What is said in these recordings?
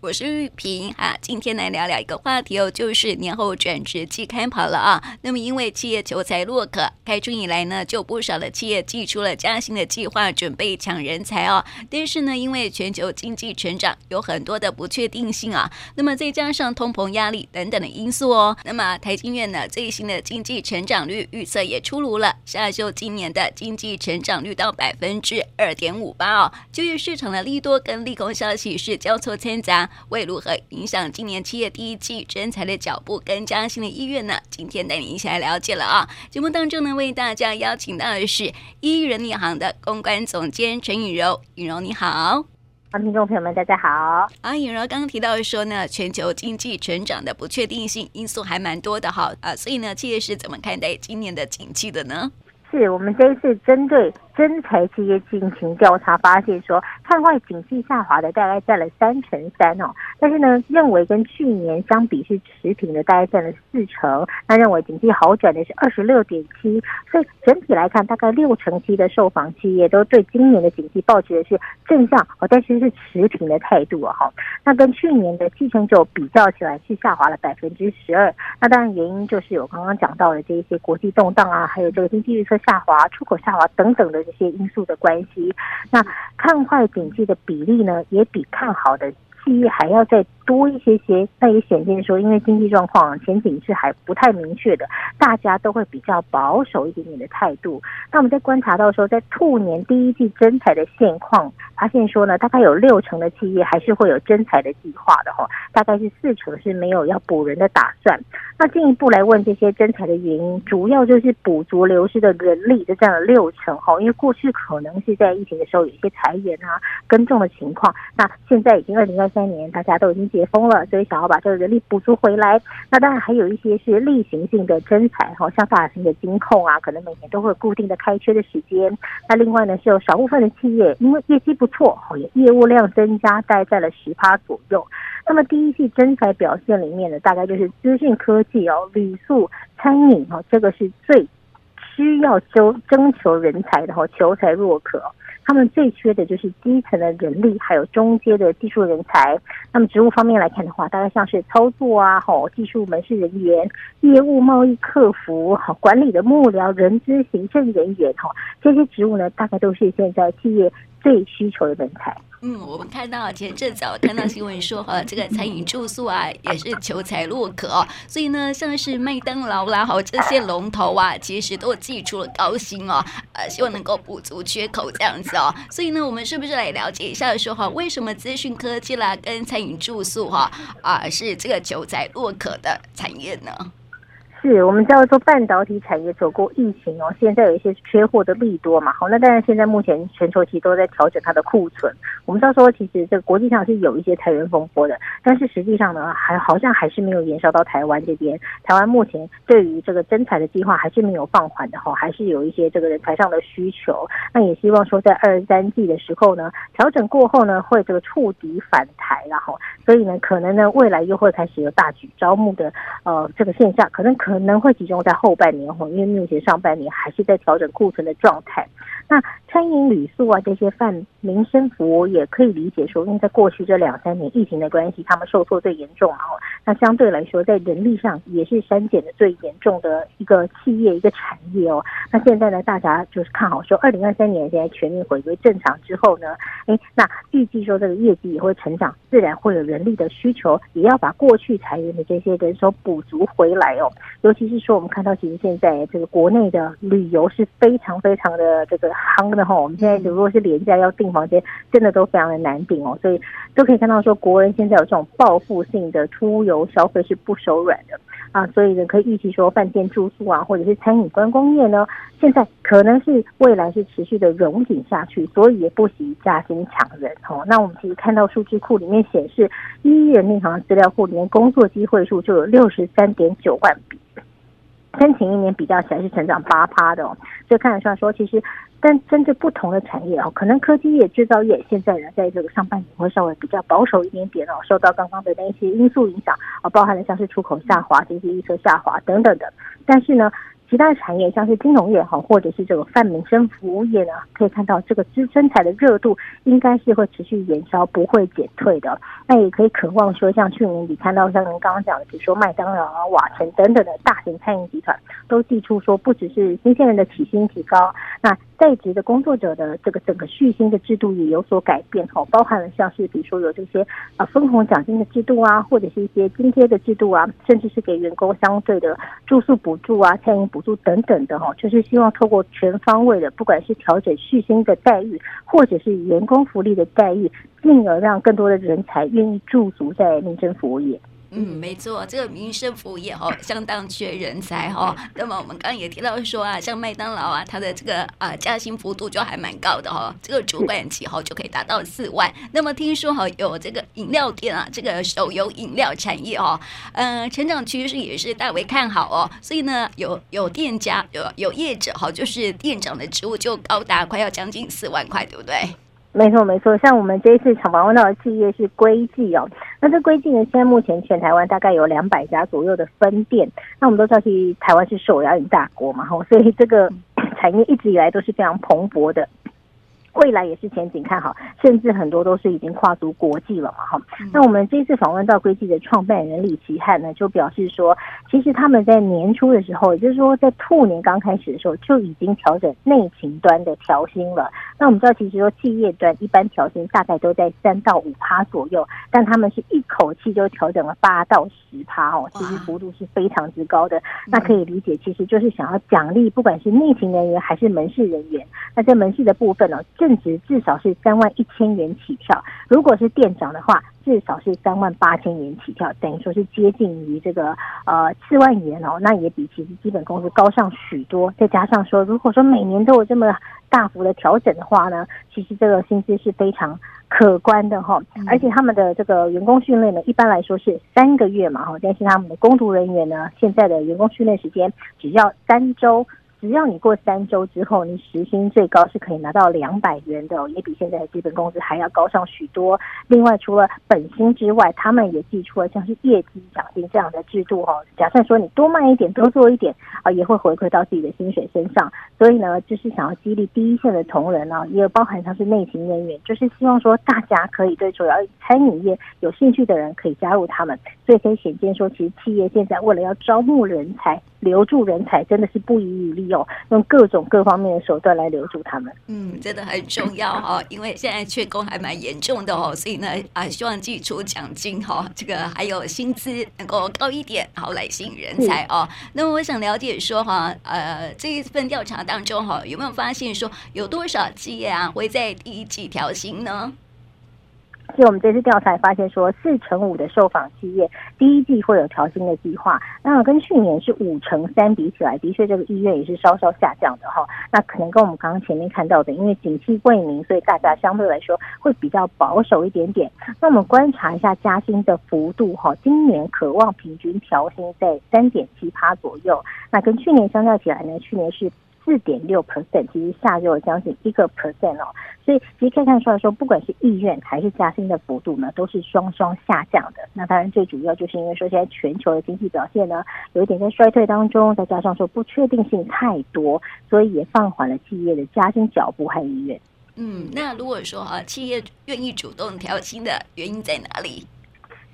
我是玉萍啊，今天来聊聊一个话题哦，就是年后转职季开跑了啊。那么因为企业求才若渴，开春以来呢，就不少的企业寄出了加薪的计划，准备抢人才哦。但是呢，因为全球经济成长有很多的不确定性啊，那么再加上通膨压力等等的因素哦，那么台经院呢最新的经济成长率预测也出炉了，下修今年的经济成长率到百分之二点五八哦。就业市场的利多跟利空消息是交错掺杂。为如何影响今年企业第一季人才的脚步跟加薪的意愿呢？今天带你一起来了解了啊！节目当中呢，为大家邀请到的是依人银行的公关总监陈雨柔，雨柔你好，啊，听众朋友们大家好。啊，允柔刚刚提到说呢，全球经济成长的不确定性因素还蛮多的哈啊，所以呢，企业是怎么看待今年的景气的呢？是我们这一次针对。真才企业进行调查，发现说看坏景气下滑的大概占了三成三哦，但是呢，认为跟去年相比是持平的，大概占了四成。那认为景气好转的是二十六点七，所以整体来看，大概六成七的受访企业都对今年的景气抱持的是正向哦，但是是持平的态度哦。那跟去年的七成九比较起来，是下滑了百分之十二。那当然原因就是有刚刚讲到的这一些国际动荡啊，还有这个经济预测下滑、出口下滑等等的。一些因素的关系，那看坏景气的比例呢，也比看好的企业还要在多一些些，那也显见说，因为经济状况前景是还不太明确的，大家都会比较保守一点点的态度。那我们在观察到说，在兔年第一季增财的现况，发现说呢，大概有六成的企业还是会有增财的计划的哈，大概是四成是没有要补人的打算。那进一步来问这些增财的原因，主要就是补足流失的人力，就占了六成哈，因为过去可能是在疫情的时候有一些裁员啊、更重的情况，那现在已经二零二三年，大家都已经解解封了，所以想要把这个人力补足回来。那当然还有一些是例行性的征才，哈，像大型的金控啊，可能每年都会固定的开缺的时间。那另外呢，是有少部分的企业，因为业绩不错，哈，业务量增加，待在了十趴左右。那么第一季征才表现里面呢，大概就是资讯科技哦、旅宿、餐饮哈，这个是最需要求征求人才的哈，求才若渴。他们最缺的就是基层的人力，还有中阶的技术人才。那么职务方面来看的话，大概像是操作啊，吼，技术门市人员、业务贸易客服、好管理的幕僚、人资行政人员，哈，这些职务呢，大概都是现在企业最需求的人才。嗯，我们看到前阵子我看到新闻说，哈，这个餐饮住宿啊，也是求才若渴。所以呢，像是麦当劳啦，好这些龙头啊，其实都寄出了高薪哦，呃，希望能够补足缺口这样子哦。所以呢，我们是不是来了解一下说，哈，为什么资讯科技啦跟餐饮住宿哈啊是这个求才若渴的产业呢？是我们知道说半导体产业走过疫情哦，现在有一些缺货的利多嘛，好，那当然现在目前全球其实都在调整它的库存。我们知道说，其实这个国际上是有一些裁员风波的，但是实际上呢，还好像还是没有延烧到台湾这边。台湾目前对于这个增产的计划还是没有放缓的哈，还是有一些这个人才上的需求。那也希望说，在二三季的时候呢，调整过后呢，会这个触底反弹，然后所以呢，可能呢，未来又会开始有大举招募的呃这个现象，可能可。可能会集中在后半年哈，因为目前上半年还是在调整库存的状态。那餐饮、旅宿啊这些泛民生服务也可以理解说，因为在过去这两三年疫情的关系，他们受挫最严重哦。那相对来说，在人力上也是删减的最严重的一个企业一个产业哦。那现在呢，大家就是看好说，二零二三年现在全面回归正常之后呢，诶，那预计说这个业绩也会成长，自然会有人力的需求，也要把过去裁员的这些人手补足回来哦。尤其是说，我们看到其实现在这个国内的旅游是非常非常的这个夯的哈。我们现在如果是廉价要订房间，真的都非常的难订哦。所以都可以看到说，国人现在有这种报复性的出游消费是不手软的啊。所以呢，可以预期说，饭店住宿啊，或者是餐饮观光业呢，现在可能是未来是持续的荣景下去，所以也不惜加薪抢人哦。那我们其实看到数据库里面显示，一人力行资料库里面工作机会数就有六十三点九万笔。跟前一年比较起来是成长八趴的哦，所以看得出来说，其实但针对不同的产业哦，可能科技业、制造业现在呢，在这个上半年会稍微比较保守一点点哦，受到刚刚的那一些因素影响啊，包含了像是出口下滑、经济预测下滑等等的。但是呢，其他产业像是金融业哈，或者是这个泛民生服务业呢，可以看到这个资生财的热度应该是会持续延烧，不会减退的。那也可以渴望说，像去年底看到像您刚刚讲的，比如说麦当劳啊、瓦城等等的大型餐饮集团，都提出说，不只是新鲜人的起薪提高，那在职的工作者的这个整个续薪的制度也有所改变哈，包含了像是比如说有这些呃分红奖金的制度啊，或者是一些津贴的制度啊，甚至是给员工相对的住宿补助啊、餐饮补助等等的哈，就是希望透过全方位的，不管是调整续薪的待遇，或者是员工福利的待遇，进而让更多的人才愿意驻足在民生服务业。嗯，没错，这个民生服务业哦，相当缺人才哈、哦。那么我们刚刚也提到说啊，像麦当劳啊，它的这个啊加薪幅度就还蛮高的哈、哦，这个主管级哈就可以达到四万。那么听说哈有这个饮料店啊，这个手游饮料产业哈、哦，嗯、呃，成长趋势也是大为看好哦。所以呢，有有店家有有业者哈，就是店长的职务就高达快要将近四万块，对不对？没错，没错，像我们这一次访问到的企业是硅记哦，那这规定呢，现在目前全台湾大概有两百家左右的分店。那我们都知道，其实台湾是手摇饮大国嘛，吼，所以这个 产业一直以来都是非常蓬勃的。未来也是前景看好，甚至很多都是已经跨足国际了嘛哈。那我们这次访问到龟记的创办人李奇汉呢，就表示说，其实他们在年初的时候，也就是说在兔年刚开始的时候，就已经调整内勤端的调薪了。那我们知道，其实说企业端一般调薪大概都在三到五趴左右，但他们是一口气就调整了八到十趴哦，其实幅度是非常之高的。那可以理解，其实就是想要奖励，不管是内勤人员还是门市人员。那在门市的部分呢，正值至少是三万一千元起跳，如果是店长的话，至少是三万八千元起跳，等于说是接近于这个呃四万元哦，那也比其实基本工资高上许多。再加上说，如果说每年都有这么大幅的调整的话呢，其实这个薪资是非常可观的哈。而且他们的这个员工训练呢，一般来说是三个月嘛哈，但是他们的工读人员呢，现在的员工训练时间只要三周。只要你过三周之后，你时薪最高是可以拿到两百元的，也比现在的基本工资还要高上许多。另外，除了本薪之外，他们也寄出了像是业绩奖金这样的制度哈。假设说你多卖一点，多做一点啊，也会回馈到自己的薪水身上。所以呢，就是想要激励第一线的同仁啊，也包含像是内勤人员，就是希望说大家可以对主要餐饮业有兴趣的人可以加入他们。所以可以显见说，其实企业现在为了要招募人才。留住人才真的是不遗余力哦，用各种各方面的手段来留住他们。嗯，真的很重要哈、哦，因为现在缺工还蛮严重的哦，所以呢啊，希望寄出奖金哈、哦，这个还有薪资能够高一点，好来吸引人才哦。那么我想了解说哈，呃，这一份调查当中哈，有没有发现说有多少企业啊会在第一季调薪呢？所以我们这次调查发现，说四成五的受访企业第一季会有调薪的计划，那跟去年是五成三比起来，的确这个意愿也是稍稍下降的哈。那可能跟我们刚刚前面看到的，因为景气未明，所以大家相对来说会比较保守一点点。那我们观察一下加薪的幅度哈，今年可望平均调薪在三点七趴左右，那跟去年相较起来呢，去年是。四点六 percent，其实下就有将近一个 percent 哦，所以其实可以看出来说，不管是意愿还是加薪的幅度呢，都是双双下降的。那当然最主要就是因为说现在全球的经济表现呢，有一点在衰退当中，再加上说不确定性太多，所以也放缓了企业的加薪脚步和意愿。嗯，那如果说啊，企业愿意主动调薪的原因在哪里？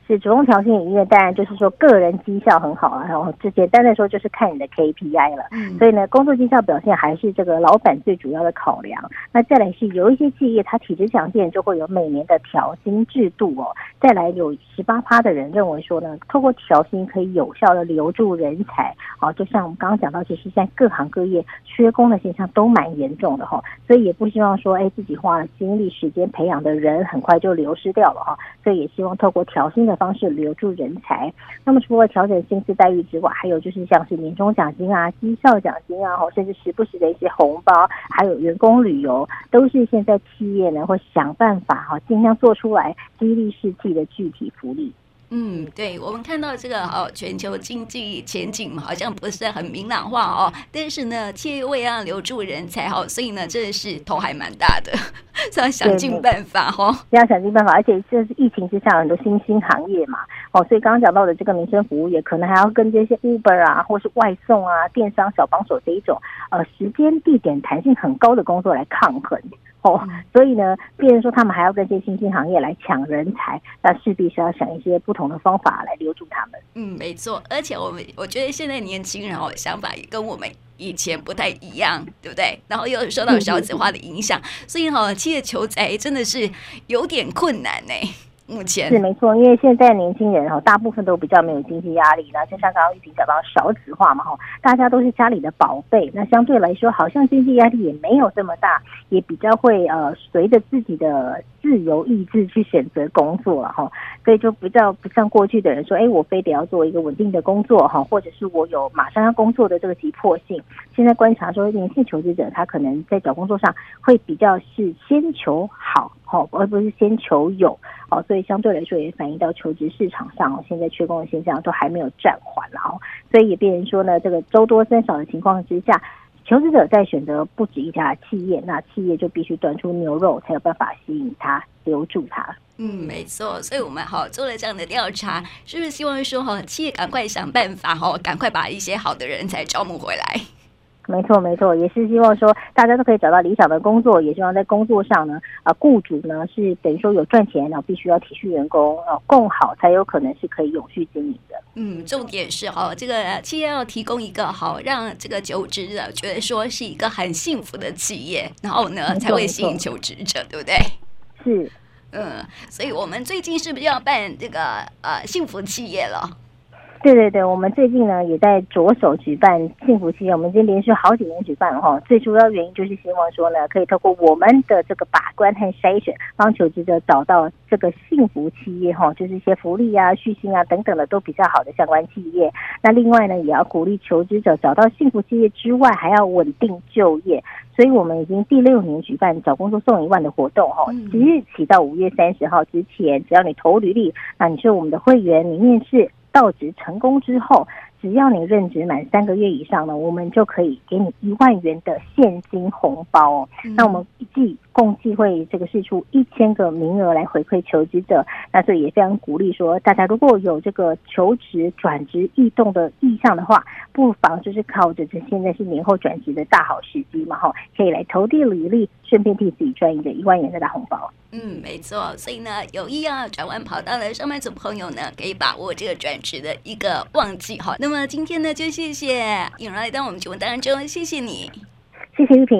是主动调薪的意愿，当然就是说个人绩效很好啊，然后这简单的说就是看你的 KPI 了。嗯，所以呢，工作绩效表现还是这个老板最主要的考量。那再来是有一些企业，它体质强健，就会有每年的调薪制度哦。再来有十八趴的人认为说呢，透过调薪可以有效的留住人才。哦，就像我们刚刚讲到，其实现在各行各业缺工的现象都蛮严重的哈，所以也不希望说，哎，自己花了精力时间培养的人很快就流失掉了哈。所以也希望透过调薪的。方式留住人才。那么除了调整薪资待遇之外，还有就是像是年终奖金啊、绩效奖金啊，甚至时不时的一些红包，还有员工旅游，都是现在企业呢会想办法哈，尽量做出来激励士气的具体福利。嗯，对，我们看到这个哦，全球经济前景好像不是很明朗化哦，但是呢，企业为了留住人才哦，所以呢，真的是头还蛮大的，是要想尽办法哦，要想尽办法，而且这是疫情之下很多新兴行业嘛，哦，所以刚刚讲到的这个民生服务业，可能还要跟这些 Uber 啊，或是外送啊、电商小帮手这一种呃时间地点弹性很高的工作来抗衡。哦，所以呢，变成说他们还要跟这些新兴行业来抢人才，那势必是要想一些不同的方法来留住他们。嗯，没错。而且我们我觉得现在年轻人哦，想法也跟我们以前不太一样，对不对？然后又受到少子化的影响，所以哈，企业求才真的是有点困难呢。目前是没错，因为现在年轻人哈，大部分都比较没有经济压力，那就像刚刚玉萍讲到少子化嘛哈，大家都是家里的宝贝，那相对来说好像经济压力也没有这么大，也比较会呃随着自己的自由意志去选择工作了哈，所以就比较不像过去的人说，哎，我非得要做一个稳定的工作哈，或者是我有马上要工作的这个急迫性。现在观察说，年轻求职者他可能在找工作上会比较是先求好。哦，而不是先求有哦，所以相对来说也反映到求职市场上，现在缺工的现象都还没有暂缓了哦，所以也变成说呢，这个周多增少的情况之下，求职者在选择不止一家企业，那企业就必须端出牛肉，才有办法吸引他留住他。嗯，没错，所以我们好做了这样的调查，是不是希望说哈，企业赶快想办法哈，赶快把一些好的人才招募回来。没错，没错，也是希望说大家都可以找到理想的工作，也希望在工作上呢，啊，雇主呢是等于说有赚钱，然后必须要体恤员工，啊，共好才有可能是可以永续经营的。嗯，重点是哈，这个企业要提供一个好让这个求职者觉得说是一个很幸福的企业，然后呢才会吸引求职者，对不对？是，嗯，所以我们最近是不是要办这个呃幸福企业了？对对对，我们最近呢也在着手举办幸福企业，我们已经连续好几年举办了哈。最主要原因就是希望说呢，可以透过我们的这个把关和筛选，帮求职者找到这个幸福企业哈，就是一些福利啊、续薪啊等等的都比较好的相关企业。那另外呢，也要鼓励求职者找到幸福企业之外，还要稳定就业。所以我们已经第六年举办找工作送一万的活动哈，即日起到五月三十号之前，只要你投履历，那你是我们的会员，你面试。到职成功之后，只要你任职满三个月以上呢，我们就可以给你一万元的现金红包哦。嗯、那我们一季共计会这个试出一千个名额来回馈求职者，那所以也非常鼓励说，大家如果有这个求职转职异动的意向的话，不妨就是靠着这现在是年后转职的大好时机嘛，哈，可以来投递履历，顺便替自己赚一个一万元的大红包。嗯，没错，所以呢，有意要转弯跑道的上班族朋友呢，可以把握这个转职的一个旺季哈。那么今天呢，就谢谢颖儿来到我们节目当中，谢谢你，谢谢玉萍。